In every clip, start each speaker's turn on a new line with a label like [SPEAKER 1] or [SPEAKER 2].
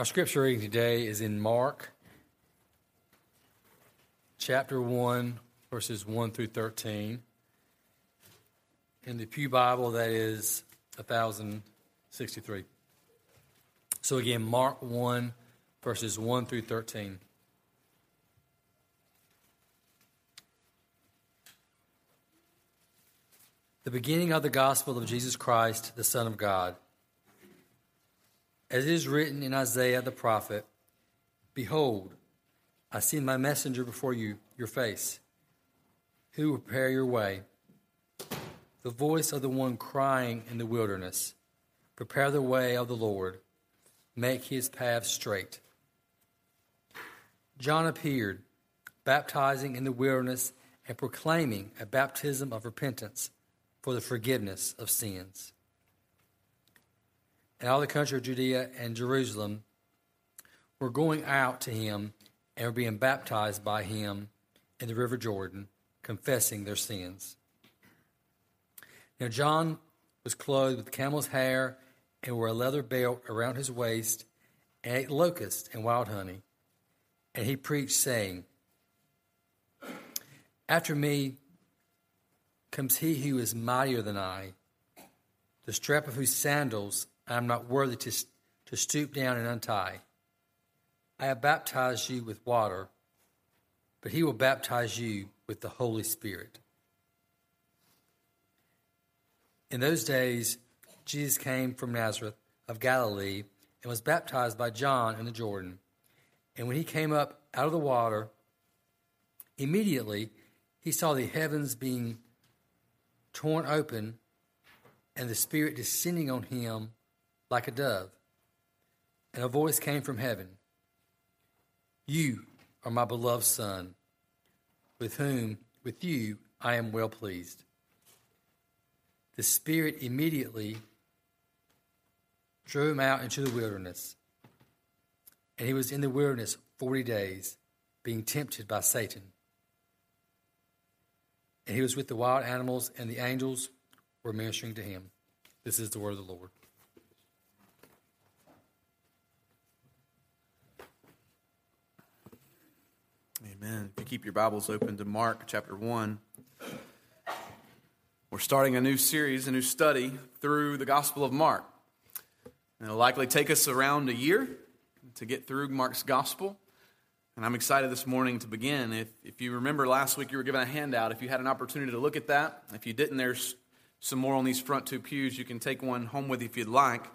[SPEAKER 1] Our scripture reading today is in Mark chapter 1, verses 1 through 13. In the Pew Bible, that is 1063. So again, Mark 1, verses 1 through 13. The beginning of the gospel of Jesus Christ, the Son of God. As it is written in Isaiah the prophet Behold, I send my messenger before you, your face, who will prepare your way. The voice of the one crying in the wilderness Prepare the way of the Lord, make his path straight. John appeared, baptizing in the wilderness and proclaiming a baptism of repentance for the forgiveness of sins and all the country of Judea and Jerusalem were going out to him and were being baptized by him in the river Jordan, confessing their sins. Now, John was clothed with camel's hair and wore a leather belt around his waist and ate locusts and wild honey. And he preached, saying, After me comes he who is mightier than I, the strap of whose sandals I am not worthy to, to stoop down and untie. I have baptized you with water, but he will baptize you with the Holy Spirit. In those days, Jesus came from Nazareth of Galilee and was baptized by John in the Jordan. And when he came up out of the water, immediately he saw the heavens being torn open and the Spirit descending on him like a dove, and a voice came from heaven You are my beloved Son, with whom, with you, I am well pleased. The Spirit immediately drew him out into the wilderness, and he was in the wilderness forty days, being tempted by Satan. And he was with the wild animals, and the angels were ministering to him. This is the word of the Lord.
[SPEAKER 2] Amen. If you keep your Bibles open to Mark chapter 1, we're starting a new series, a new study through the Gospel of Mark. And it'll likely take us around a year to get through Mark's Gospel. And I'm excited this morning to begin. If, if you remember last week, you were given a handout. If you had an opportunity to look at that, if you didn't, there's some more on these front two pews. You can take one home with you if you'd like.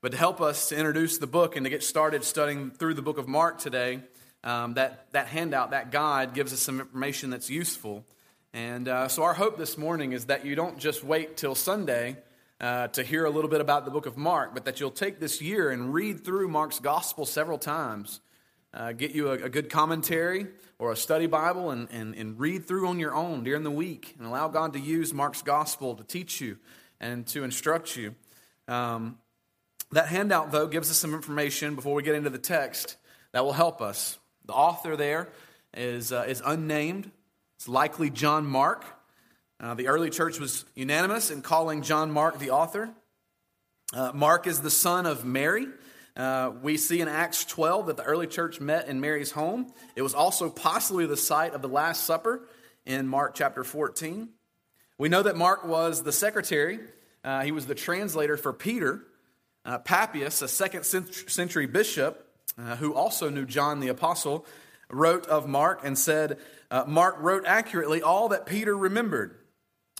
[SPEAKER 2] But to help us to introduce the book and to get started studying through the book of Mark today, um, that, that handout, that guide, gives us some information that's useful. And uh, so, our hope this morning is that you don't just wait till Sunday uh, to hear a little bit about the book of Mark, but that you'll take this year and read through Mark's gospel several times. Uh, get you a, a, good commentary or a study Bible and, and, and read through on your own during the week and allow God to use Mark's gospel to teach you and to instruct you. Um, that handout, though, gives us some information before we get into the text that will help us. The author there is, uh, is unnamed. It's likely John Mark. Uh, the early church was unanimous in calling John Mark the author. Uh, Mark is the son of Mary. Uh, we see in Acts 12 that the early church met in Mary's home. It was also possibly the site of the Last Supper in Mark chapter 14. We know that Mark was the secretary, uh, he was the translator for Peter. Uh, Papias, a second century bishop, uh, who also knew John the Apostle, wrote of Mark and said, uh, Mark wrote accurately all that Peter remembered,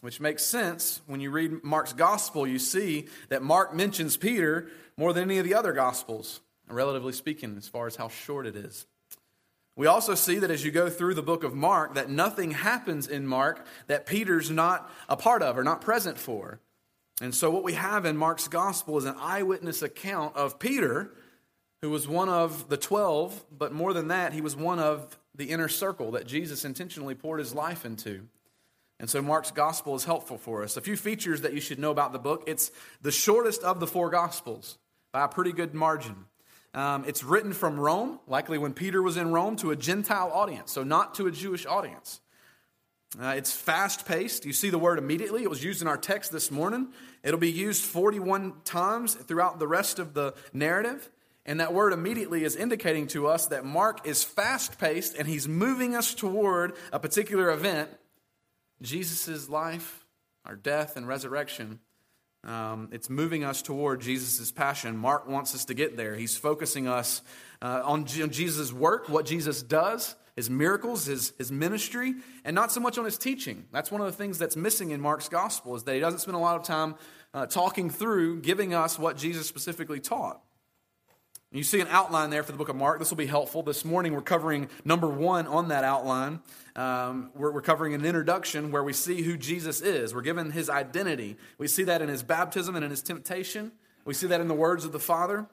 [SPEAKER 2] which makes sense. When you read Mark's gospel, you see that Mark mentions Peter more than any of the other gospels, relatively speaking, as far as how short it is. We also see that as you go through the book of Mark, that nothing happens in Mark that Peter's not a part of or not present for. And so, what we have in Mark's gospel is an eyewitness account of Peter who was one of the 12, but more than that, he was one of the inner circle that Jesus intentionally poured his life into. And so Mark's gospel is helpful for us. A few features that you should know about the book it's the shortest of the four gospels by a pretty good margin. Um, it's written from Rome, likely when Peter was in Rome, to a Gentile audience, so not to a Jewish audience. Uh, it's fast paced. You see the word immediately. It was used in our text this morning. It'll be used 41 times throughout the rest of the narrative. And that word immediately is indicating to us that Mark is fast paced and he's moving us toward a particular event Jesus' life, our death, and resurrection. Um, it's moving us toward Jesus' passion. Mark wants us to get there. He's focusing us uh, on, Jesus' work, what Jesus does, his miracles, his, his ministry, and not so much on his teaching. That's one of the things that's missing in Mark's gospel is that he doesn't spend a lot of time uh, talking through, giving us what Jesus specifically taught. You see an outline there for the book of Mark. This will be helpful. This morning we're covering number one on that outline. Um, we're, we're, covering an introduction where we see who Jesus is. We're given his identity. We see that in his baptism and in his temptation. We see that in the words of the Father.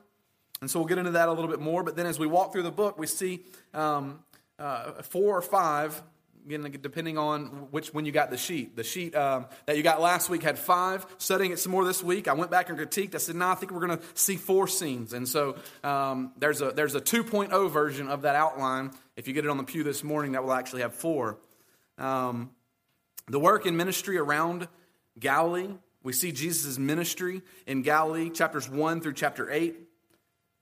[SPEAKER 2] And so we'll get into that a little bit more. But then as we walk through the book, we see um, uh, four or five Again, depending on which when you got the sheet. The sheet um, that you got last week had five. Studying it some more this week, I went back and critiqued. I said, "No, nah, I think we're going to see four scenes." And so um, there's a there's a 2.0 version of that outline. If you get it on the pew this morning, that will actually have four. Um, the work in ministry around Galilee. We see Jesus' ministry in Galilee, chapters 1 through chapter 8.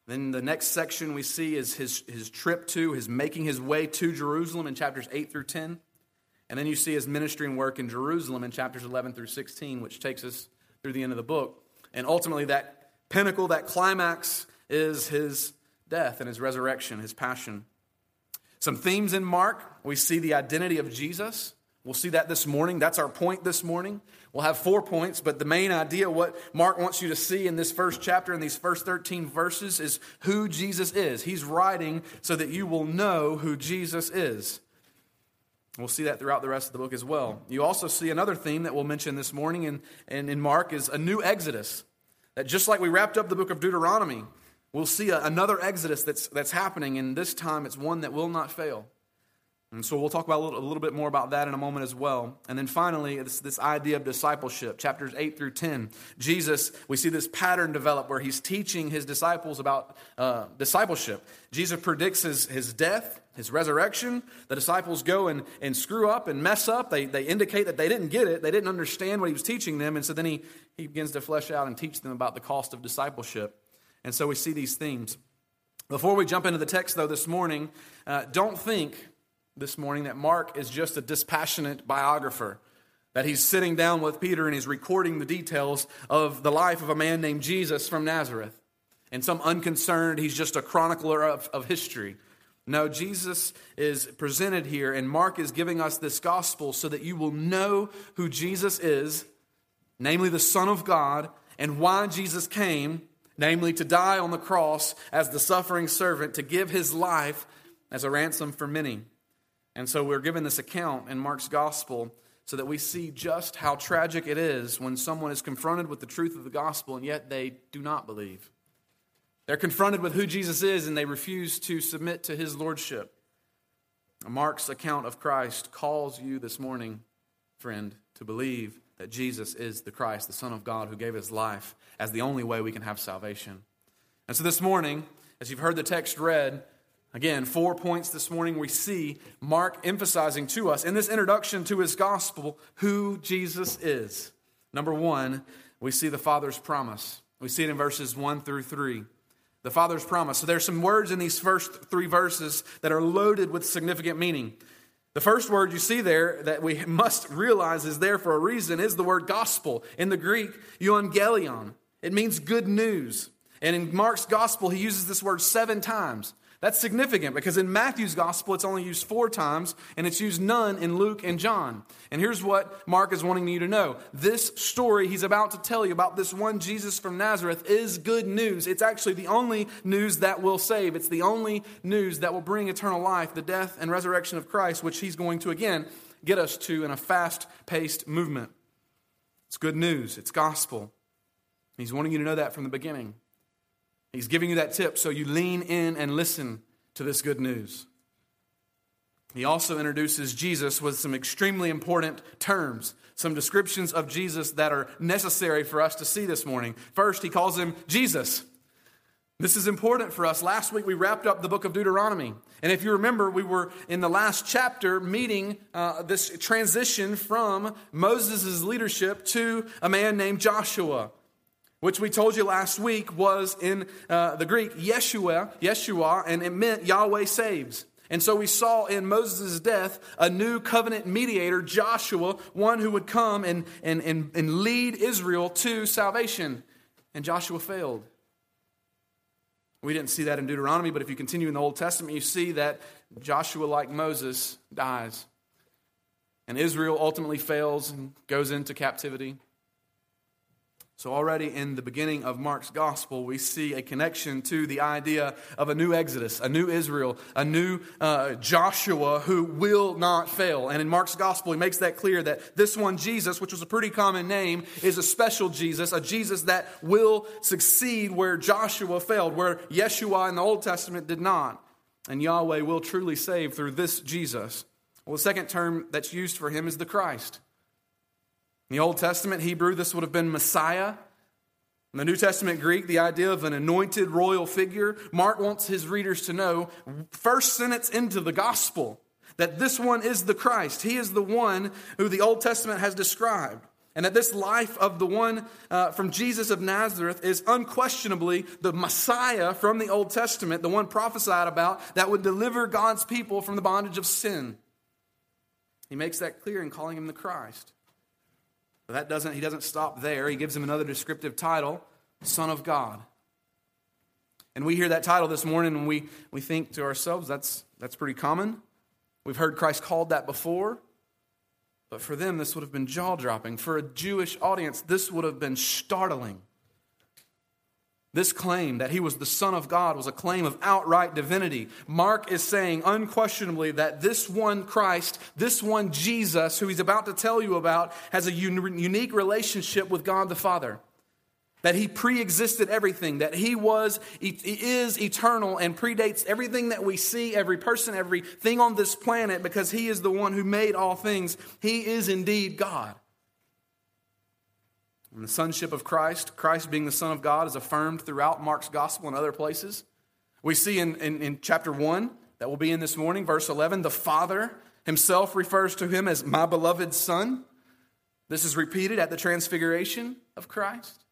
[SPEAKER 2] Then the next section we see is his, his trip to, his making his way to Jerusalem in chapters 8 through 10. And then you see his ministry and work in Jerusalem in chapters 11 through 16, which takes us through the end of the book. And ultimately, that pinnacle, that climax, is his death and his resurrection, his passion. Some themes in Mark we see the identity of Jesus. We'll see that this morning. That's our point this morning. We'll have four points, but the main idea, what Mark wants you to see in this first chapter, in these first 13 verses, is who Jesus is. He's writing so that you will know who Jesus is. We'll see that throughout the rest of the book as well. You also see another theme that we'll mention this morning in, in, in Mark is a new Exodus. That just like we wrapped up the book of Deuteronomy, we'll see a, another Exodus that's, that's happening, and this time it's one that will not fail. And so we'll talk about a little, a little, bit more about that in a moment as well. And then finally, this, this idea of discipleship, chapters 8 through 10. Jesus, we see this pattern develop where he's teaching his disciples about uh, discipleship. Jesus predicts his, his death, his resurrection. The disciples go and, and screw up and mess up. They, they indicate that they didn't get it, they didn't understand what he was teaching them. And so then he, he begins to flesh out and teach them about the cost of discipleship. And so we see these themes. Before we jump into the text, though, this morning, uh, don't think this morning that Mark is just a dispassionate biographer, that he's sitting down with Peter and he's recording the details of the life of a man named Jesus from Nazareth. And some unconcerned, he's just a chronicler of, of history. No, Jesus is presented here, and Mark is giving us this gospel so that you will know who Jesus is, namely the Son of God, and why Jesus came, namely to die on the cross as the suffering servant, to give his life as a ransom for many. And so we're given this account in Mark's gospel so that we see just how tragic it is when someone is confronted with the truth of the gospel and yet they do not believe. They're confronted with who Jesus is and they refuse to submit to his lordship. Mark's account of Christ calls you this morning, friend, to believe that Jesus is the Christ, the Son of God, who gave his life as the only way we can have salvation. And so this morning, as you've heard the text read, Again, four points this morning we see Mark emphasizing to us in this introduction to his gospel who Jesus is. Number one, we see the Father's promise. We see it in verses one through three. The Father's promise. So there's some words in these first three verses that are loaded with significant meaning. The first word you see there that we must realize is there for a reason is the word gospel. In the Greek, euangelion. It means good news. And in Mark's gospel, he uses this word seven times. That's significant because in Matthew's gospel, it's only used four times, and it's used none in Luke and John. And here's what Mark is wanting you to know this story he's about to tell you about this one Jesus from Nazareth is good news. It's actually the only news that will save, it's the only news that will bring eternal life, the death and resurrection of Christ, which he's going to again get us to in a fast paced movement. It's good news, it's gospel. He's wanting you to know that from the beginning. He's giving you that tip so you lean in and listen to this good news. He also introduces Jesus with some extremely important terms, some descriptions of Jesus that are necessary for us to see this morning. First, he calls him Jesus. This is important for us. Last week we wrapped up the book of Deuteronomy. And if you remember, we were in the last chapter meeting uh, this transition from Moses' leadership to a man named Joshua. Which we told you last week was in uh, the Greek Yeshua, Yeshua, and it meant Yahweh saves. And so we saw in Moses' death a new covenant mediator, Joshua, one who would come and, and, and, and lead Israel to salvation. And Joshua failed. We didn't see that in Deuteronomy, but if you continue in the Old Testament, you see that Joshua, like Moses, dies. And Israel ultimately fails and goes into captivity. So, already in the beginning of Mark's gospel, we see a connection to the idea of a new Exodus, a new Israel, a new uh, Joshua who will not fail. And in Mark's gospel, he makes that clear that this one, Jesus, which was a pretty common name, is a special Jesus, a Jesus that will succeed where Joshua failed, where Yeshua in the Old Testament did not. And Yahweh will truly save through this Jesus. Well, the second term that's used for him is the Christ. In the Old Testament Hebrew, this would have been Messiah. In the New Testament Greek, the idea of an anointed royal figure. Mark wants his readers to know, first sentence into the gospel, that this one is the Christ. He is the one who the Old Testament has described. And that this life of the one uh, from Jesus of Nazareth is unquestionably the Messiah from the Old Testament, the one prophesied about that would deliver God's people from the bondage of sin. He makes that clear in calling him the Christ. But that doesn't, he doesn't stop there. He gives him another descriptive title, Son of God. And we hear that title this morning and we, we think to ourselves, that's, that's pretty common. We've heard Christ called that before. But for them, this would have been jaw dropping. For a Jewish audience, this would have been startling. This claim that he was the Son of God was a claim of outright divinity. Mark is saying unquestionably that this one Christ, this one Jesus, who he's about to tell you about, has a unique relationship with God the Father. That he pre existed everything, that he was, he is eternal and predates everything that we see, every person, everything on this planet, because he is the one who made all things. He is indeed God. And the sonship of Christ, Christ being the Son of God, is affirmed throughout Mark's gospel and other places. We see in, in, in chapter 1, that will be in this morning, verse 11, the Father himself refers to him as my beloved Son. This is repeated at the transfiguration of Christ.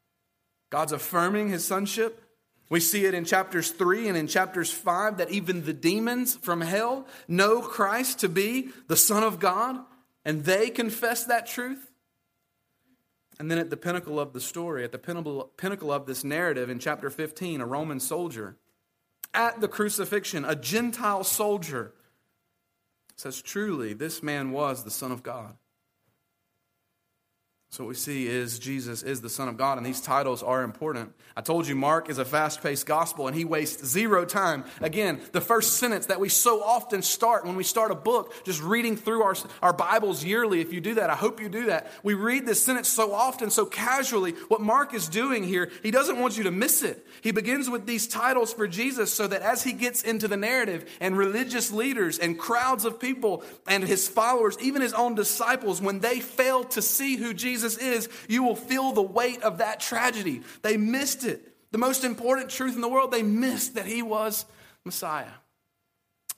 [SPEAKER 2] God's affirming his sonship. We see it in chapters 3 and in chapters 5 that even the demons from hell know Christ to be the Son of God, and they confess that truth. And then at the pinnacle of the story, at the pinnacle of this narrative in chapter 15, a Roman soldier at the crucifixion, a Gentile soldier says, Truly, this man was the Son of God. So, what we see is Jesus is the Son of God, and these titles are important. I told you Mark is a fast paced gospel, and he wastes zero time. Again, the first sentence that we so often start when we start a book, just reading through our, our Bibles yearly. If you do that, I hope you do that. We read this sentence so often, so casually. What Mark is doing here, he doesn't want you to miss it. He begins with these titles for Jesus so that as he gets into the narrative, and religious leaders and crowds of people and his followers, even his own disciples, when they fail to see who Jesus Jesus is, you will feel the weight of that tragedy. They missed it. The most important truth in the world, they missed that he was Messiah.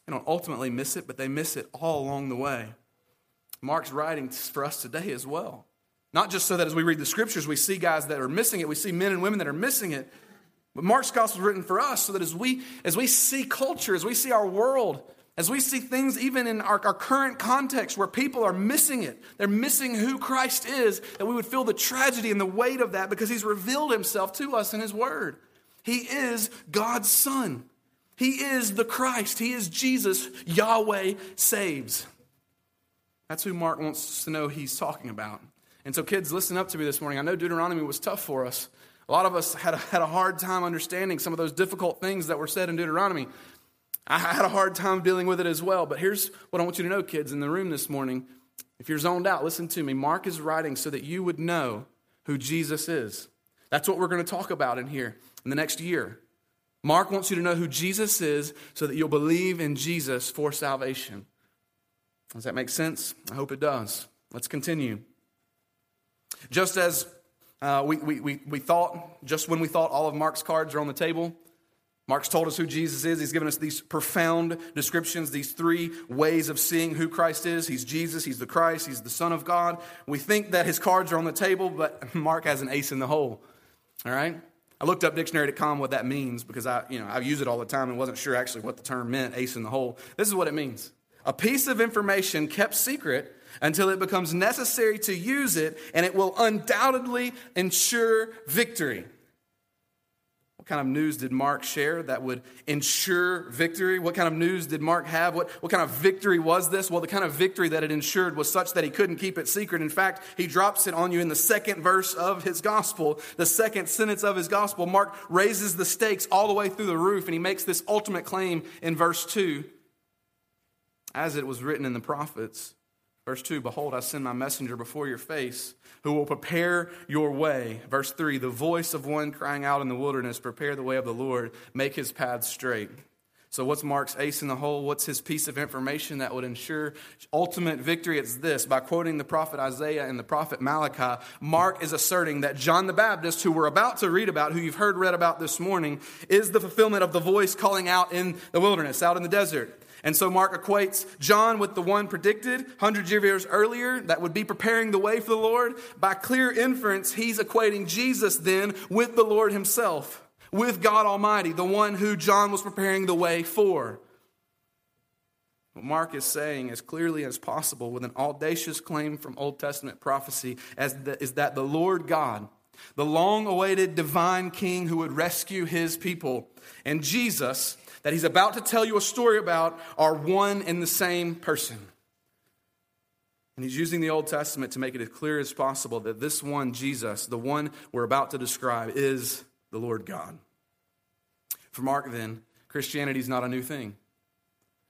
[SPEAKER 2] They don't ultimately miss it, but they miss it all along the way. Mark's writing for us today as well. Not just so that as we read the scriptures, we see guys that are missing it, we see men and women that are missing it. But Mark's gospel is written for us so that as we, as we see culture, as we see our world, as we see things even in our, our, current context where people are missing it, they're missing who Christ is, that we would feel the tragedy and the weight of that because he's revealed himself to us in his word. He is God's Son. He is the Christ. He is Jesus. Yahweh saves. That's who Mark wants to know he's talking about. And so, kids, listen up to me this morning. I know Deuteronomy was tough for us. A lot of us had a, had a hard time understanding some of those difficult things that were said in Deuteronomy. I had a hard time dealing with it as well. But here's what I want you to know, kids, in the room this morning. If you're zoned out, listen to me. Mark is writing so that you would know who Jesus is. That's what we're going to talk about in here in the next year. Mark wants you to know who Jesus is so that you'll believe in Jesus for salvation. Does that make sense? I hope it does. Let's continue. Just as uh, we, we, we, we thought, just when we thought all of Mark's cards are on the table, Mark's told us who Jesus is. He's given us these profound descriptions, these three ways of seeing who Christ is. He's Jesus, He's the Christ, He's the Son of God. We think that his cards are on the table, but Mark has an ace in the hole. All right? I looked up dictionary.com what that means because I, you know, I use it all the time and wasn't sure actually what the term meant, ace in the hole. This is what it means. A piece of information kept secret until it becomes necessary to use it and it will undoubtedly ensure victory kind of news did Mark share that would ensure victory? What kind of news did Mark have? What, what kind of victory was this? Well, the kind of victory that it ensured was such that he couldn't keep it secret. In fact, he drops it on you in the second verse of his gospel, the second sentence of his gospel. Mark raises the stakes all the way through the roof, and he makes this ultimate claim in verse 2 as it was written in the prophets. Verse 2 Behold, I send my messenger before your face who will prepare your way. Verse 3 The voice of one crying out in the wilderness, Prepare the way of the Lord, make his paths straight. So, what's Mark's ace in the hole? What's his piece of information that would ensure ultimate victory? It's this. By quoting the prophet Isaiah and the prophet Malachi, Mark is asserting that John the Baptist, who we're about to read about, who you've heard read about this morning, is the fulfillment of the voice calling out in the wilderness, out in the desert. And so Mark equates John with the one predicted hundreds of years earlier that would be preparing the way for the Lord. By clear inference, he's equating Jesus then with the Lord himself, with God Almighty, the one who John was preparing the way for. What Mark is saying as clearly as possible with an audacious claim from Old Testament prophecy as the, is that the Lord God, the long awaited divine king who would rescue his people, and Jesus, that he's about to tell you a story about are one and the same person. And he's using the Old Testament to make it as clear as possible that this one, Jesus, the one we're about to describe, is the Lord God. For Mark, then, Christianity is not a new thing.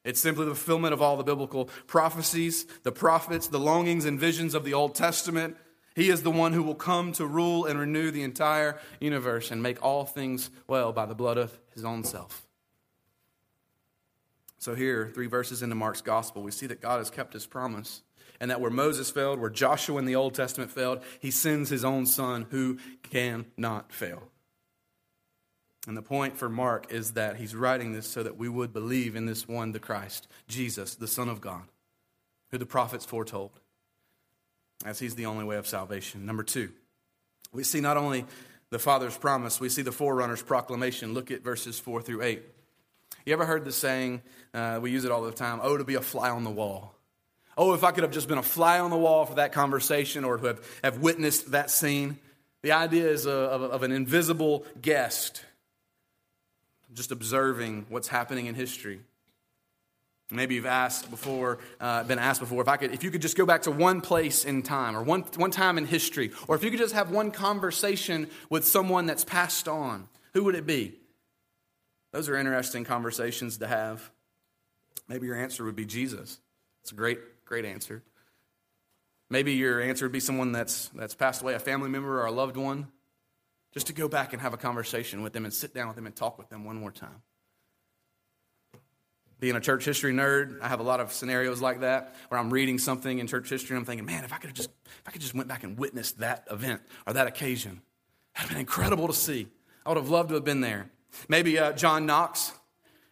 [SPEAKER 2] It's simply the fulfillment of all the biblical prophecies, the prophets, the longings and visions of the Old Testament. He is the one who will come to rule and renew the entire universe and make all things well by the blood of his own self. So, here, three verses into Mark's gospel, we see that God has kept his promise. And that where Moses failed, where Joshua in the Old Testament failed, he sends his own son who cannot fail. And the point for Mark is that he's writing this so that we would believe in this one, the Christ, Jesus, the Son of God, who the prophets foretold, as he's the only way of salvation. Number two, we see not only the Father's promise, we see the forerunner's proclamation. Look at verses 4 through 8. You ever heard the saying, uh, we use it all the time, oh, to be a fly on the wall? Oh, if I could have just been a fly on the wall for that conversation or to have, have witnessed that scene. The idea is a, of, of an invisible guest, just observing what's happening in history. Maybe you've asked before, uh, been asked before, if I could, if you could just go back to one place in time, or one one time in history, or if you could just have one conversation with someone that's passed on, who would it be? Those are interesting conversations to have. Maybe your answer would be Jesus. It's a great, great answer. Maybe your answer would be someone that's, that's passed away, a family member or a loved one. Just to go back and have a conversation with them and sit down with them and talk with them one more time. Being a church history nerd, I have a lot of scenarios like that where I'm reading something in church history and I'm thinking, man, if I could have just if I could just went back and witnessed that event or that occasion, that'd have been incredible to see. I would have loved to have been there. Maybe uh, John Knox,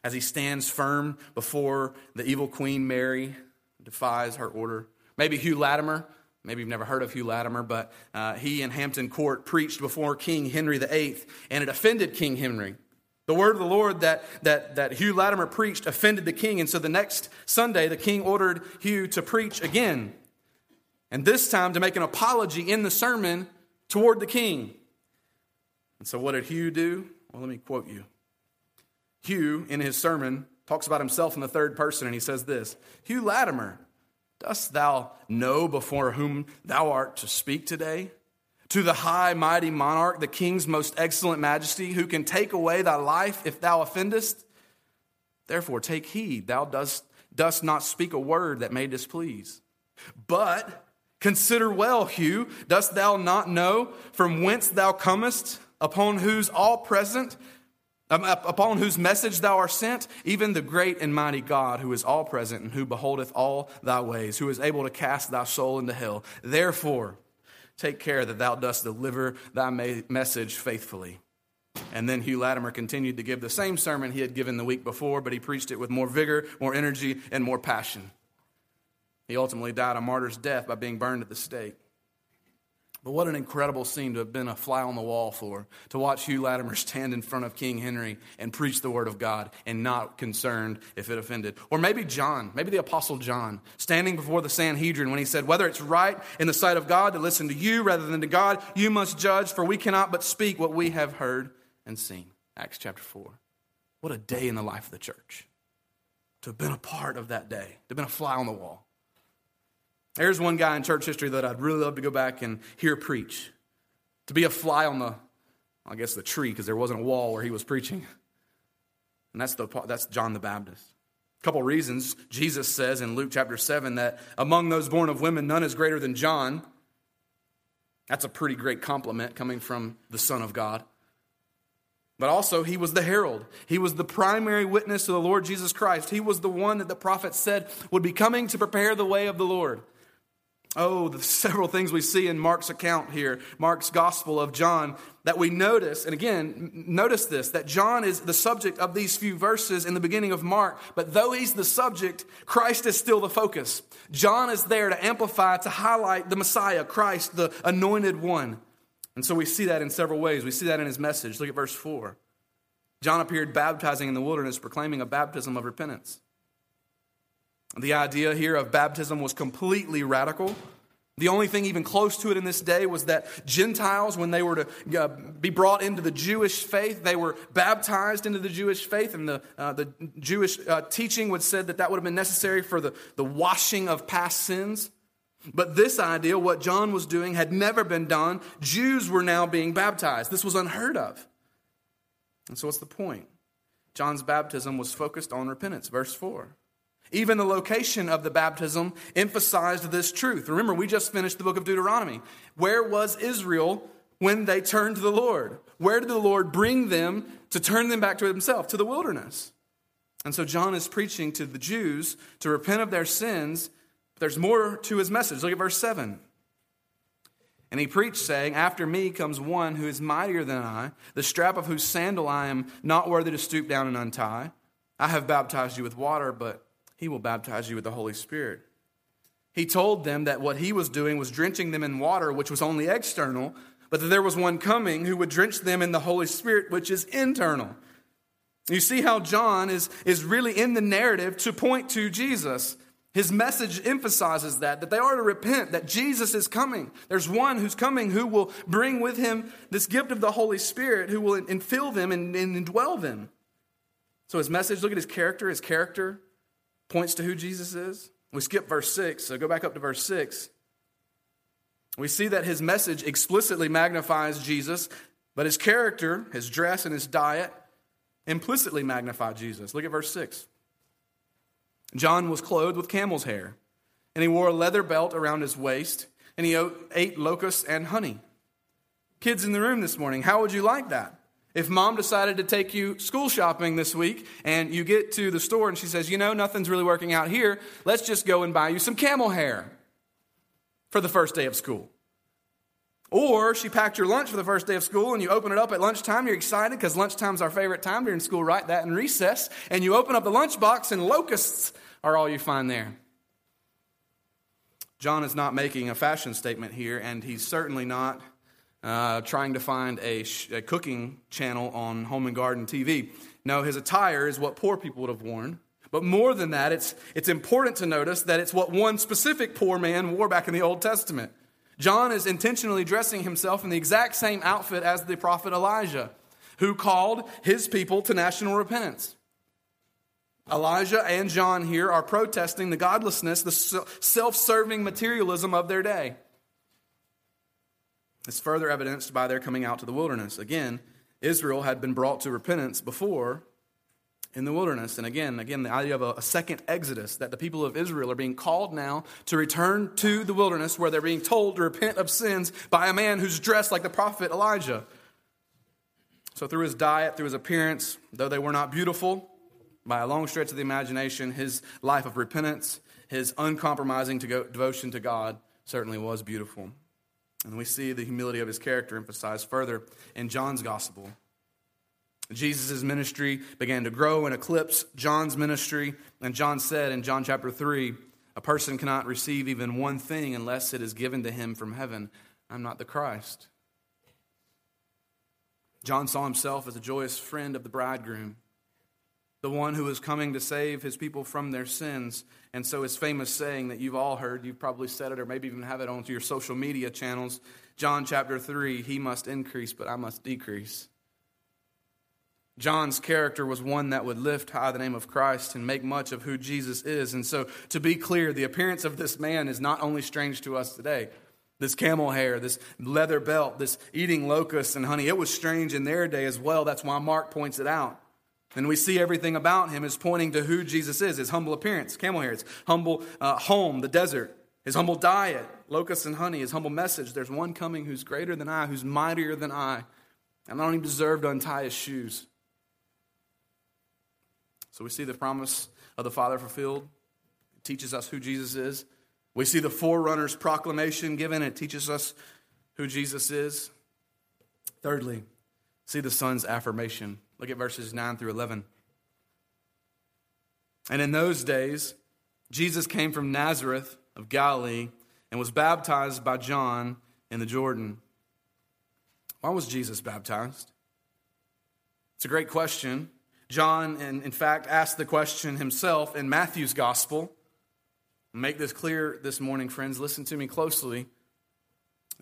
[SPEAKER 2] as he stands firm before the evil Queen Mary, defies her order. Maybe Hugh Latimer. Maybe you've never heard of Hugh Latimer, but uh, he in Hampton Court preached before King Henry VIII, and it offended King Henry. The word of the Lord that, that, that Hugh Latimer preached offended the king, and so the next Sunday, the king ordered Hugh to preach again, and this time to make an apology in the sermon toward the king. And so, what did Hugh do? Well, let me quote you. Hugh, in his sermon, talks about himself in the third person, and he says this Hugh Latimer, dost thou know before whom thou art to speak today? To the high, mighty monarch, the king's most excellent majesty, who can take away thy life if thou offendest? Therefore, take heed, thou dost, dost not speak a word that may displease. But consider well, Hugh, dost thou not know from whence thou comest? Upon whose all present, um, upon whose message thou art sent, even the great and mighty God, who is all present and who beholdeth all thy ways, who is able to cast thy soul into hell. Therefore, take care that thou dost deliver thy message faithfully. And then Hugh Latimer continued to give the same sermon he had given the week before, but he preached it with more vigor, more energy, and more passion. He ultimately died a martyr's death by being burned at the stake. But what an incredible scene to have been a fly on the wall for, to watch Hugh Latimer stand in front of King Henry and preach the word of God and not concerned if it offended. Or maybe John, maybe the Apostle John, standing before the Sanhedrin when he said, Whether it's right in the sight of God to listen to you rather than to God, you must judge, for we cannot but speak what we have heard and seen. Acts chapter 4. What a day in the life of the church. To have been a part of that day, to have been a fly on the wall. There's one guy in church history that I'd really love to go back and hear preach. To be a fly on the, I guess, the tree, because there wasn't a wall where he was preaching. And that's, the, that's John the Baptist. A couple reasons. Jesus says in Luke chapter 7 that among those born of women, none is greater than John. That's a pretty great compliment coming from the Son of God. But also, he was the herald. He was the primary witness to the Lord Jesus Christ. He was the one that the prophet said would be coming to prepare the way of the Lord. Oh, the several things we see in Mark's account here, Mark's gospel of John, that we notice, and again, notice this, that John is the subject of these few verses in the beginning of Mark, but though he's the subject, Christ is still the focus. John is there to amplify, to highlight the Messiah, Christ, the anointed one. And so we see that in several ways. We see that in his message. Look at verse 4. John appeared baptizing in the wilderness, proclaiming a baptism of repentance. The idea here of baptism was completely radical. The only thing even close to it in this day was that Gentiles, when they were to uh, be brought into the Jewish faith, they were baptized into the Jewish faith, and the, uh, the Jewish uh, teaching would said that that would have been necessary for the, the washing of past sins. But this idea, what John was doing, had never been done. Jews were now being baptized. This was unheard of. And so, what's the point? John's baptism was focused on repentance. Verse 4. Even the location of the baptism emphasized this truth. Remember, we just finished the book of Deuteronomy. Where was Israel when they turned to the Lord? Where did the Lord bring them to turn them back to himself? To the wilderness. And so John is preaching to the Jews to repent of their sins. There's more to his message. Look at verse 7. And he preached, saying, After me comes one who is mightier than I, the strap of whose sandal I am not worthy to stoop down and untie. I have baptized you with water, but he will baptize you with the Holy Spirit. He told them that what he was doing was drenching them in water, which was only external, but that there was one coming who would drench them in the Holy Spirit, which is internal. You see how John is, is really in the narrative to point to Jesus. His message emphasizes that, that they are to repent, that Jesus is coming. There's one who's coming who will bring with him this gift of the Holy Spirit, who will infill them and, and indwell them. So his message, look at his character. His character points to who Jesus is. We skip verse 6, so go back up to verse 6. We see that his message explicitly magnifies Jesus, but his character, his dress, and his diet implicitly magnify Jesus. Look at verse 6. John was clothed with camel's hair, and he wore a leather belt around his waist, and he ate locusts and honey. Kids in the room this morning, how would you like that? If mom decided to take you school shopping this week and you get to the store and she says, you know, nothing's really working out here, let's just go and buy you some camel hair for the first day of school. Or she packed your lunch for the first day of school and you open it up at lunchtime. You're excited because lunchtime's our favorite time during school, right? That and recess. And you open up the lunchbox and locusts are all you find there. John is not making a fashion statement here, and he's certainly not uh, trying to find a, sh- a cooking channel on Home and Garden TV. No, his attire is what poor people would have worn. But more than that, it's, it's important to notice that it's what one specific poor man wore back in the Old Testament. John is intentionally dressing himself in the exact same outfit as the prophet Elijah, who called his people to national repentance. Elijah and John here are protesting the godlessness, the self serving materialism of their day. It's further evidenced by their coming out to the wilderness. Again, Israel had been brought to repentance before in the wilderness. And again, again, the idea of a, a, second exodus, that the people of Israel are being called now to return to the wilderness where they're being told to repent of sins by a man who's dressed like the prophet Elijah. So, through his diet, through his appearance, though they were not beautiful, by a long stretch of the imagination, his life of repentance, his uncompromising to go, devotion to God certainly was beautiful. And we see the humility of his character emphasized further in John's gospel. Jesus' ministry began to grow and eclipse John's ministry. And John said in John chapter 3 a person cannot receive even one thing unless it is given to him from heaven. I'm not the Christ. John saw himself as a joyous friend of the bridegroom, the one who is coming to save his people from their sins. And so, his famous saying that you've all heard, you've probably said it or maybe even have it onto your social media channels John chapter 3, he must increase, but I must decrease. John's character was one that would lift high the name of Christ and make much of who Jesus is. And so, to be clear, the appearance of this man is not only strange to us today. This camel hair, this leather belt, this eating locusts and honey, it was strange in their day as well. That's why Mark points it out. And we see everything about him is pointing to who Jesus is his humble appearance, camel hair, his humble uh, home, the desert, his humble diet, locusts and honey, his humble message. There's one coming who's greater than I, who's mightier than I, and I don't even deserve to untie his shoes. So we see the promise of the Father fulfilled. It teaches us who Jesus is. We see the forerunner's proclamation given. It teaches us who Jesus is. Thirdly, see the Son's affirmation. Look at verses 9 through 11. And in those days, Jesus came from Nazareth of Galilee and was baptized by John in the Jordan. Why was Jesus baptized? It's a great question. John, in, in fact, asked the question himself in Matthew's gospel. Make this clear this morning, friends. Listen to me closely.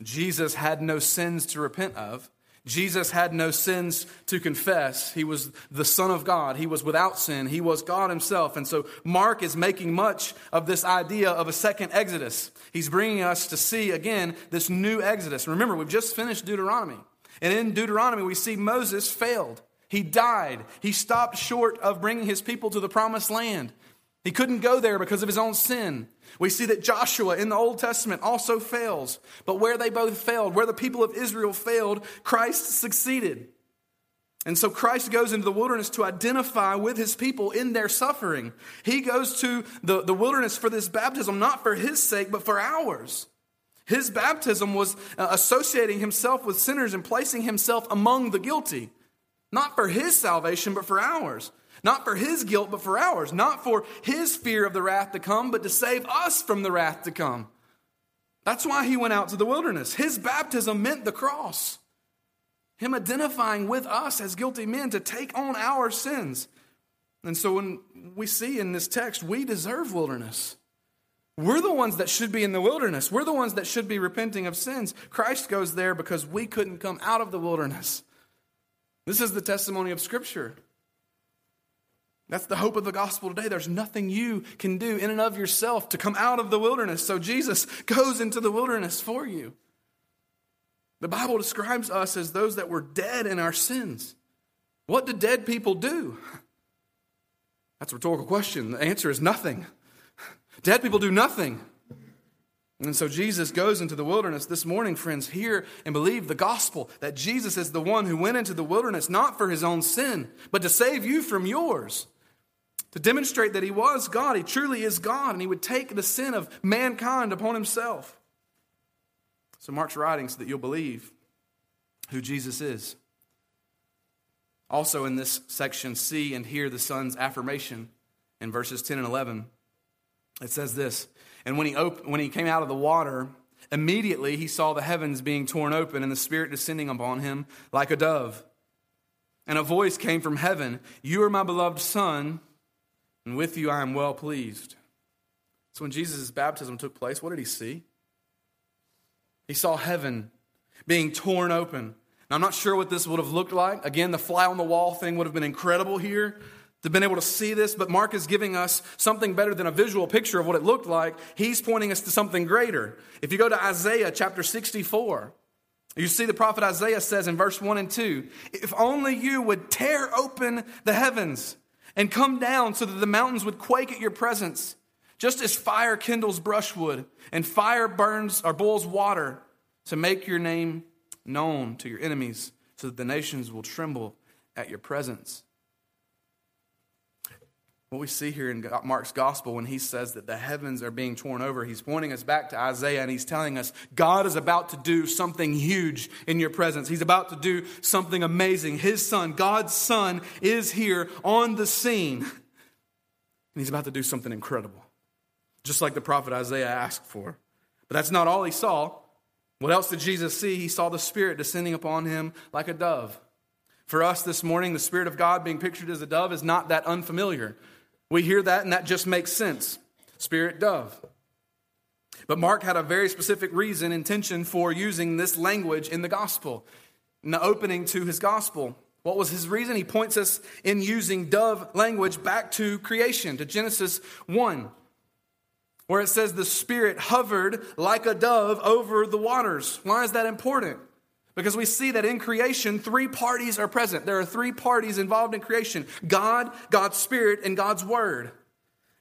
[SPEAKER 2] Jesus had no sins to repent of. Jesus had no sins to confess. He was the Son of God. He was without sin. He was God Himself. And so Mark is making much of this idea of a second Exodus. He's bringing us to see again this new Exodus. Remember, we've just finished Deuteronomy. And in Deuteronomy, we see Moses failed. He died. He stopped short of bringing his people to the promised land. He couldn't go there because of his own sin. We see that Joshua in the Old Testament also fails. But where they both failed, where the people of Israel failed, Christ succeeded. And so Christ goes into the wilderness to identify with his people in their suffering. He goes to the, the wilderness for this baptism, not for his sake, but for ours. His baptism was uh, associating himself with sinners and placing himself among the guilty. Not for his salvation, but for ours. Not for his guilt, but for ours. Not for his fear of the wrath to come, but to save us from the wrath to come. That's why he went out to the wilderness. His baptism meant the cross. Him identifying with us as guilty men to take on our sins. And so when we see in this text, we deserve wilderness. We're the ones that should be in the wilderness. We're the ones that should be repenting of sins. Christ goes there because we couldn't come out of the wilderness. This is the testimony of Scripture. That's the hope of the gospel today. There's nothing you can do in and of yourself to come out of the wilderness. So Jesus goes into the wilderness for you. The Bible describes us as those that were dead in our sins. What do dead people do? That's a rhetorical question. The answer is nothing. Dead people do nothing. And so Jesus goes into the wilderness this morning, friends, hear and believe the gospel that Jesus is the one who went into the wilderness not for his own sin, but to save you from yours. To demonstrate that he was God, he truly is God, and he would take the sin of mankind upon himself. So Mark's writing so that you'll believe who Jesus is. Also in this section, see and hear the Son's affirmation in verses 10 and 11. It says this and when he, op- when he came out of the water, immediately he saw the heavens being torn open and the Spirit descending upon him like a dove. And a voice came from heaven You are my beloved Son, and with you I am well pleased. So when Jesus' baptism took place, what did he see? He saw heaven being torn open. Now, I'm not sure what this would have looked like. Again, the fly on the wall thing would have been incredible here to have been able to see this, but Mark is giving us something better than a visual picture of what it looked like. He's pointing us to something greater. If you go to Isaiah chapter 64, you see the prophet Isaiah says in verse 1 and 2 If only you would tear open the heavens and come down so that the mountains would quake at your presence, just as fire kindles brushwood and fire burns or boils water to make your name known to your enemies, so that the nations will tremble at your presence. What we see here in Mark's gospel when he says that the heavens are being torn over, he's pointing us back to Isaiah and he's telling us God is about to do something huge in your presence. He's about to do something amazing. His son, God's son, is here on the scene. And he's about to do something incredible, just like the prophet Isaiah asked for. But that's not all he saw. What else did Jesus see? He saw the Spirit descending upon him like a dove. For us this morning, the Spirit of God being pictured as a dove is not that unfamiliar. We hear that and that just makes sense. Spirit dove. But Mark had a very specific reason, intention for using this language in the gospel, in the opening to his gospel. What was his reason? He points us in using dove language back to creation, to Genesis 1, where it says the Spirit hovered like a dove over the waters. Why is that important? Because we see that in creation, three parties are present. There are three parties involved in creation God, God's Spirit, and God's Word.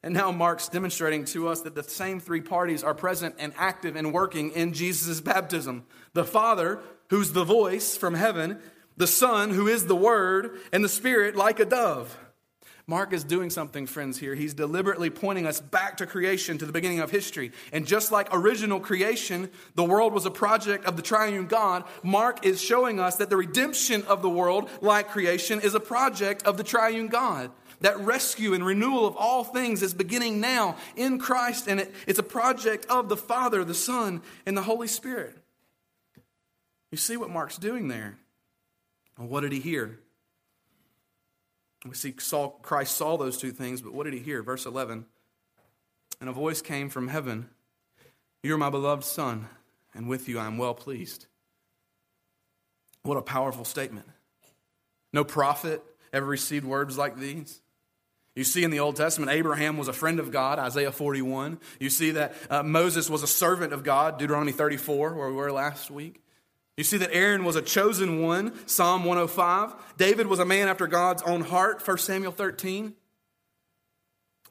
[SPEAKER 2] And now Mark's demonstrating to us that the same three parties are present and active and working in Jesus' baptism the Father, who's the voice from heaven, the Son, who is the Word, and the Spirit, like a dove. Mark is doing something, friends, here. He's deliberately pointing us back to creation, to the beginning of history. And just like original creation, the world was a project of the triune God, Mark is showing us that the redemption of the world, like creation, is a project of the triune God. That rescue and renewal of all things is beginning now in Christ, and it, it's a project of the Father, the Son, and the Holy Spirit. You see what Mark's doing there. Well, what did he hear? We see Christ saw those two things, but what did he hear? Verse 11. And a voice came from heaven You are my beloved Son, and with you I am well pleased. What a powerful statement. No prophet ever received words like these. You see in the Old Testament, Abraham was a friend of God, Isaiah 41. You see that uh, Moses was a servant of God, Deuteronomy 34, where we were last week. You see that Aaron was a chosen one, Psalm 105. David was a man after God's own heart, 1 Samuel 13.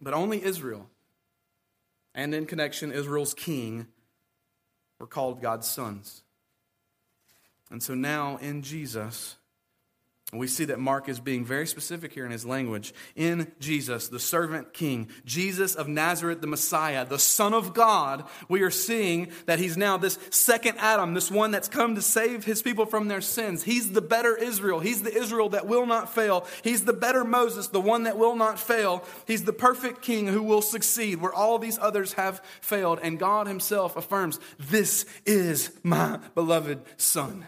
[SPEAKER 2] But only Israel, and in connection, Israel's king, were called God's sons. And so now in Jesus, we see that Mark is being very specific here in his language. In Jesus, the servant king, Jesus of Nazareth, the Messiah, the Son of God, we are seeing that he's now this second Adam, this one that's come to save his people from their sins. He's the better Israel. He's the Israel that will not fail. He's the better Moses, the one that will not fail. He's the perfect king who will succeed where all these others have failed. And God himself affirms, This is my beloved Son.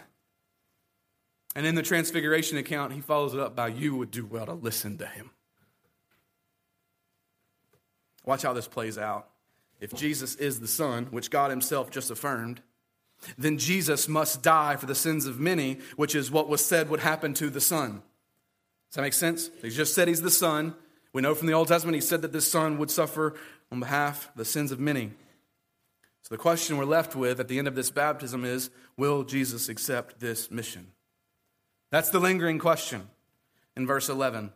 [SPEAKER 2] And in the Transfiguration account, he follows it up by, You would do well to listen to him. Watch how this plays out. If Jesus is the Son, which God himself just affirmed, then Jesus must die for the sins of many, which is what was said would happen to the Son. Does that make sense? He just said he's the Son. We know from the Old Testament he said that this Son would suffer on behalf of the sins of many. So the question we're left with at the end of this baptism is Will Jesus accept this mission? That's the lingering question in verse 11.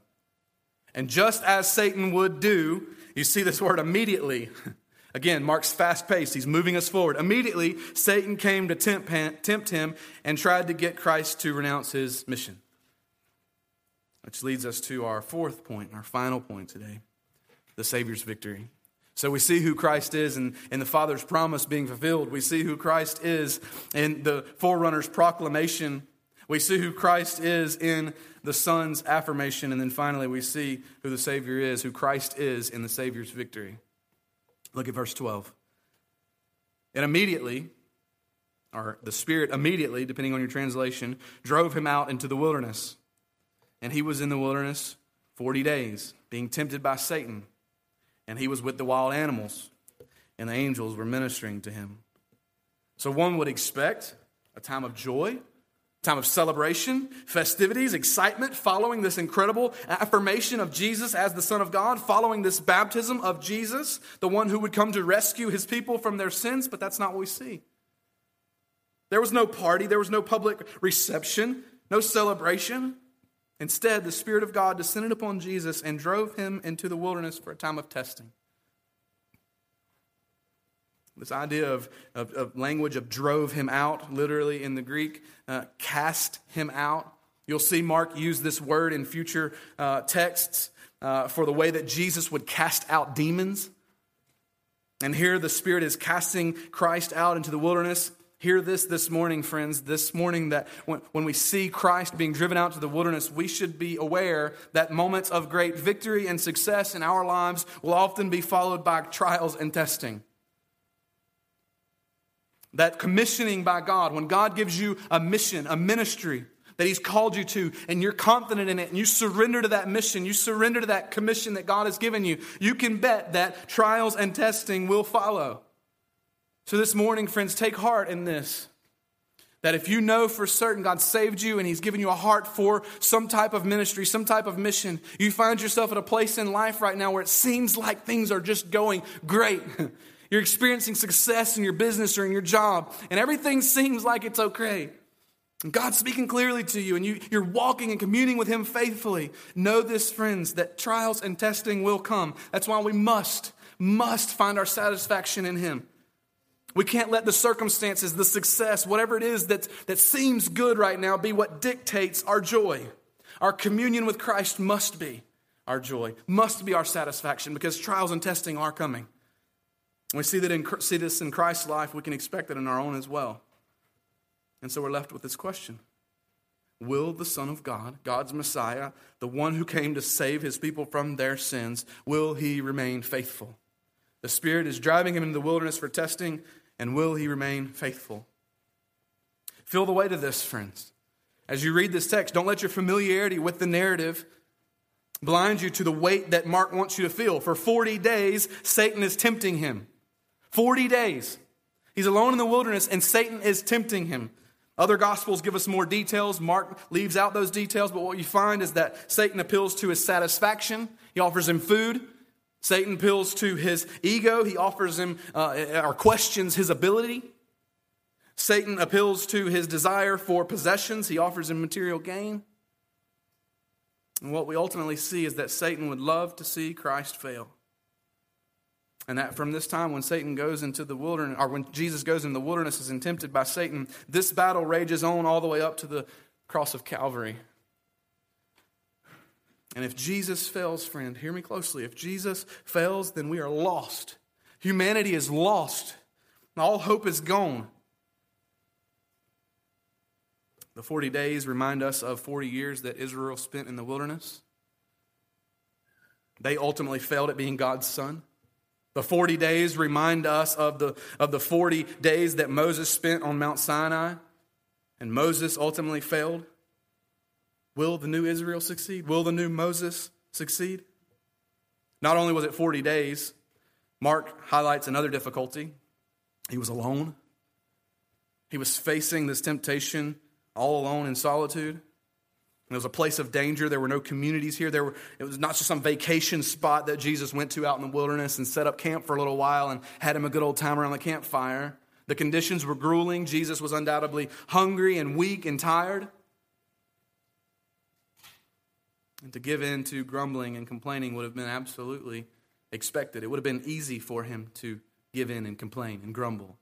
[SPEAKER 2] And just as Satan would do, you see this word immediately. Again, Mark's fast paced. He's moving us forward. Immediately, Satan came to tempt, him and tried to get Christ to renounce his mission. Which leads us to our fourth point, our final point today the Savior's victory. So we see who Christ is in, in the Father's promise being fulfilled. We see who Christ is in the forerunner's proclamation we see who Christ is in the Son's affirmation, and then finally we see who the Savior is, who Christ is in the Savior's victory. Look at verse 12. And immediately, or the Spirit immediately, depending on your translation, drove him out into the wilderness. And he was in the wilderness 40 days, being tempted by Satan. And he was with the wild animals, and the angels were ministering to him. So one would expect a time of joy, time of celebration, festivities, excitement, following this incredible affirmation of Jesus as the Son of God, following this baptism of Jesus, the one who would come to rescue his people from their sins, but that's not what we see. There was no party, there was no public reception, no celebration. Instead, the Spirit of God descended upon Jesus and drove him into the wilderness for a time of testing. This idea of, of, of, language of drove him out, literally in the Greek, uh, cast him out. You'll see Mark use this word in future uh, texts uh, for the way that Jesus would cast out demons. And here the Spirit is casting Christ out into the wilderness. Hear this this morning, friends. This morning, that when, when we see Christ being driven out to the wilderness, we should be aware that moments of great victory and success in our lives will often be followed by trials and testing. That commissioning by God, when God gives you a mission, a ministry that He's called you to, and you're confident in it, and you surrender to that mission, you surrender to that commission that God has given you, you can bet that trials and testing will follow. So this morning, friends, take heart in this. That if you know for certain God saved you and He's given you a heart for some type of ministry, some type of mission, you find yourself at a place in life right now where it seems like things are just going great. You're experiencing success in your business or in your job, and everything seems like it's okay. And God's speaking clearly to you, and you, you're walking and communing with Him faithfully. Know this, friends, that trials and testing will come. That's why we must, must find our satisfaction in Him. We can't let the circumstances, the success, whatever it is that, that seems good right now, be what dictates our joy. Our communion with Christ must be our joy, must be our satisfaction, because trials and testing are coming. We see, that in, see this in Christ's life, we can expect it in our own as well. And so we're left with this question Will the Son of God, God's Messiah, the one who came to save his people from their sins, will he remain faithful? The Spirit is driving him into the wilderness for testing, and will he remain faithful? Feel the weight of this, friends. As you read this text, don't let your familiarity with the narrative blind you to the weight that Mark wants you to feel. For 40 days, Satan is tempting him. 40 days. He's alone in the wilderness, and Satan is tempting him. Other gospels give us more details. Mark leaves out those details, but what you find is that Satan appeals to his satisfaction. He offers him food. Satan appeals to his ego. He offers him uh, or questions his ability. Satan appeals to his desire for possessions. He offers him material gain. And what we ultimately see is that Satan would love to see Christ fail. And that from this time when Satan goes into the wilderness, or when Jesus goes in the wilderness is tempted by Satan, this battle rages on all the way up to the cross of Calvary. And if Jesus fails, friend, hear me closely. If Jesus fails, then we are lost. Humanity is lost. All hope is gone. The 40 days remind us of 40 years that Israel spent in the wilderness. They ultimately failed at being God's son. The 40 days remind us of the, of the 40 days that Moses spent on Mount Sinai, and Moses ultimately failed. Will the new Israel succeed? Will the new Moses succeed? Not only was it 40 days, Mark highlights another difficulty. He was alone. He was facing this temptation all alone in solitude. It was a place of danger. There were no communities here. There were, it was not just some vacation spot that Jesus went to out in the wilderness and set up camp for a little while and had him a good old time around the campfire. The conditions were grueling. Jesus was undoubtedly hungry and weak and tired. And to give in to grumbling and complaining would have been absolutely expected. It would have been easy for him to give in and complain and grumble.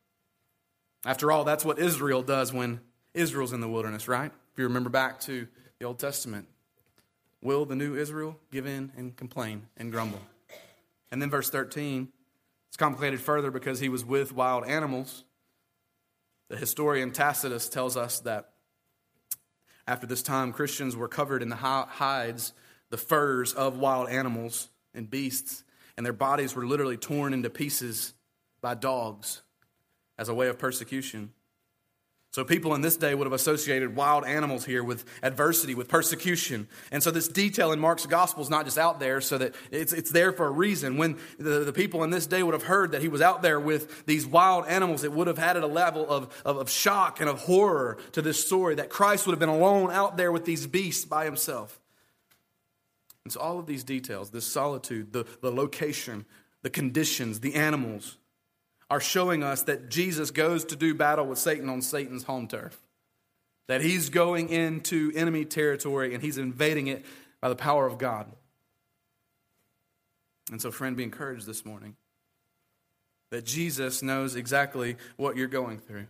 [SPEAKER 2] After all, that's what Israel does when Israel's in the wilderness, right? If you remember back to the Old Testament. Will the new Israel give in and complain and grumble? And then verse 13, it's complicated further because he was with wild animals. The historian Tacitus tells us that after this time, Christians were covered in the hides, the furs of wild animals and beasts, and their bodies were literally torn into pieces by dogs as a way of persecution. So, people in this day would have associated wild animals here with adversity, with persecution. And so, this detail in Mark's gospel is not just out there so that it's, it's there for a reason. When the, the people in this day would have heard that he was out there with these wild animals, it would have added a level of, of, of shock and of horror to this story that Christ would have been alone out there with these beasts by himself. And so, all of these details this solitude, the, the location, the conditions, the animals are showing us that Jesus goes to do battle with Satan on Satan's home turf. That he's going into enemy territory and he's invading it by the power of God. And so, friend, be encouraged this morning that Jesus knows exactly what you're going through.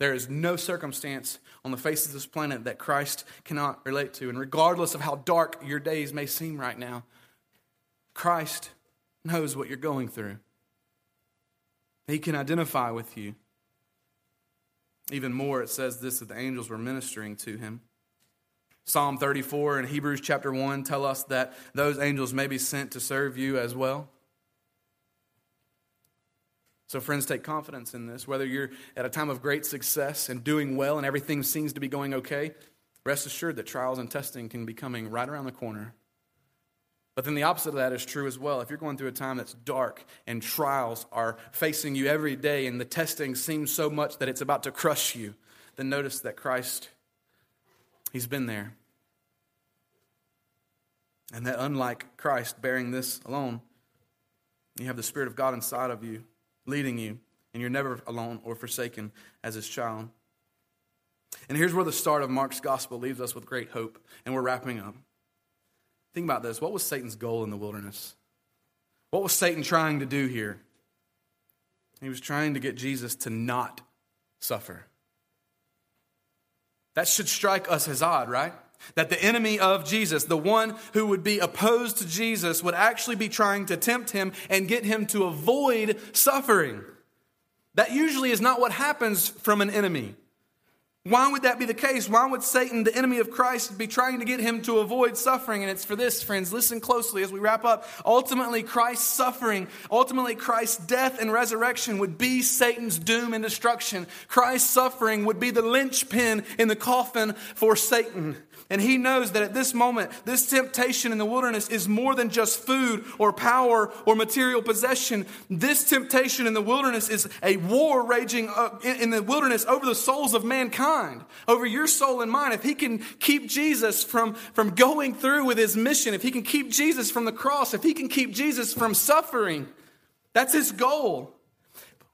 [SPEAKER 2] There is no circumstance on the face of this planet that Christ cannot relate to. And regardless of how dark your days may seem right now, Christ knows what you're going through. He can identify with you. Even more, it says this that the angels were ministering to him. Psalm 34 and Hebrews chapter 1 tell us that those angels may be sent to serve you as well. So, friends, take confidence in this. Whether you're at a time of great success and doing well and everything seems to be going okay, rest assured that trials and testing can be coming right around the corner. But then the opposite of that is true as well. If you're going through a time that's dark and trials are facing you every day and the testing seems so much that it's about to crush you, then notice that Christ, He's been there. And that unlike Christ bearing this alone, you have the Spirit of God inside of you leading you, and you're never alone or forsaken as his child. And here's where the start of Mark's gospel leaves us with great hope, and we're wrapping up. Think about this. What was Satan's goal in the wilderness? What was Satan trying to do here? He was trying to get Jesus to not suffer. That should strike us as odd, right? That the enemy of Jesus, the one who would be opposed to Jesus, would actually be trying to tempt him and get him to avoid suffering. That usually is not what happens from an enemy. Why would that be the case? Why would Satan, the enemy of Christ, be trying to get him to avoid suffering? And it's for this, friends. Listen closely as we wrap up. Ultimately, Christ's suffering, ultimately, Christ's death and resurrection would be Satan's doom and destruction. Christ's suffering would be the linchpin in the coffin for Satan. And he knows that at this moment, this temptation in the wilderness is more than just food or power or material possession. This temptation in the wilderness is a war raging uh, in the wilderness over the souls of mankind, over your soul and mine. If he can keep Jesus from, from going through with his mission, if he can keep Jesus from the cross, if he can keep Jesus from suffering, that's his goal.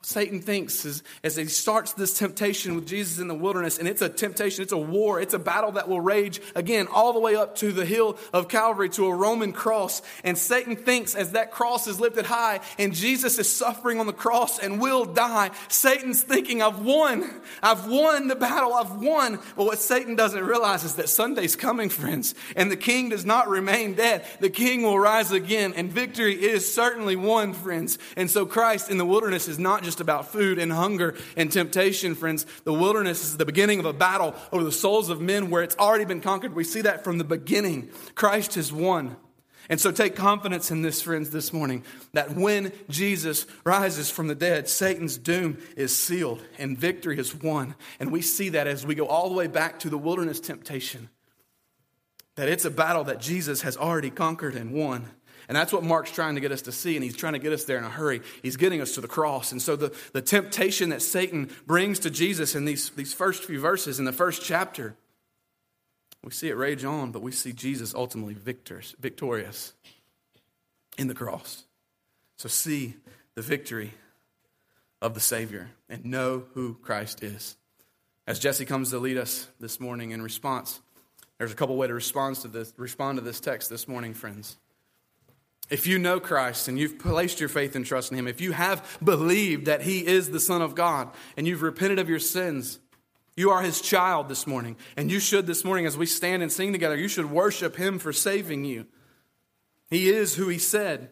[SPEAKER 2] Satan thinks as, as he starts this temptation with Jesus in the wilderness, and it's a temptation, it's a war, it's a battle that will rage again all the way up to the hill of Calvary to a Roman cross. And Satan thinks as that cross is lifted high and Jesus is suffering on the cross and will die, Satan's thinking, I've won. I've won the battle. I've won. But what Satan doesn't realize is that Sunday's coming, friends, and the king does not remain dead. The king will rise again, and victory is certainly won, friends. And so Christ in the wilderness is not just just about food and hunger and temptation, friends. The wilderness is the beginning of a battle over the souls of men where it's already been conquered. We see that from the beginning. Christ has won. And so take confidence in this, friends, this morning that when Jesus rises from the dead, Satan's doom is sealed and victory is won. And we see that as we go all the way back to the wilderness temptation, that it's a battle that Jesus has already conquered and won. And that's what Mark's trying to get us to see, and he's trying to get us there in a hurry. He's getting us to the cross. And so the, the temptation that Satan brings to Jesus in these, these first few verses in the first chapter, we see it rage on, but we see Jesus ultimately victors, victorious in the cross. So see the victory of the Savior and know who Christ is. As Jesse comes to lead us this morning in response, there's a couple ways to respond to this, respond to this text this morning, friends. If you know Christ and you've placed your faith and trust in Him, if you have believed that He is the Son of God and you've repented of your sins, you are His child this morning. And you should, this morning, as we stand and sing together, you should worship Him for saving you. He is who He said.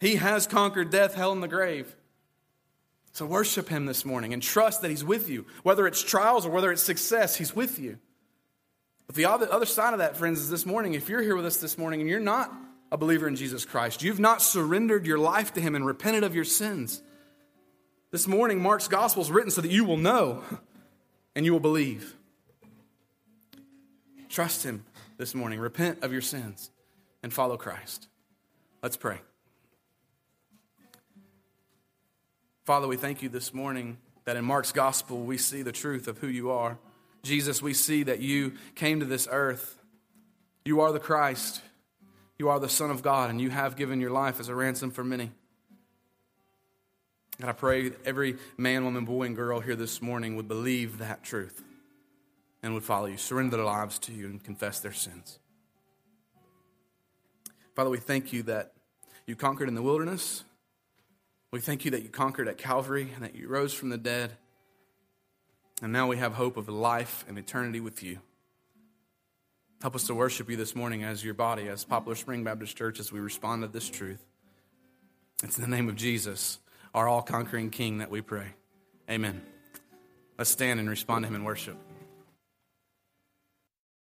[SPEAKER 2] He has conquered death, hell, and the grave. So worship Him this morning and trust that He's with you. Whether it's trials or whether it's success, He's with you. But the other side of that, friends, is this morning, if you're here with us this morning and you're not a believer in Jesus Christ. You've not surrendered your life to Him and repented of your sins. This morning, Mark's gospel is written so that you will know and you will believe. Trust Him this morning. Repent of your sins and follow Christ. Let's pray. Father, we thank you this morning that in Mark's gospel we see the truth of who you are. Jesus, we see that you came to this earth. You are the Christ. You are the Son of God, and you have given your life as a ransom for many. And I pray every man, woman, boy, and girl here this morning would believe that truth and would follow you, surrender their lives to you, and confess their sins. Father, we thank you that you conquered in the wilderness. We thank you that you conquered at Calvary and that you rose from the dead. And now we have hope of life and eternity with you. Help us to worship you this morning as your body, as Poplar Spring Baptist Church, as we respond to this truth. It's in the name of Jesus, our all conquering King, that we pray. Amen. Let's stand and respond to him in worship.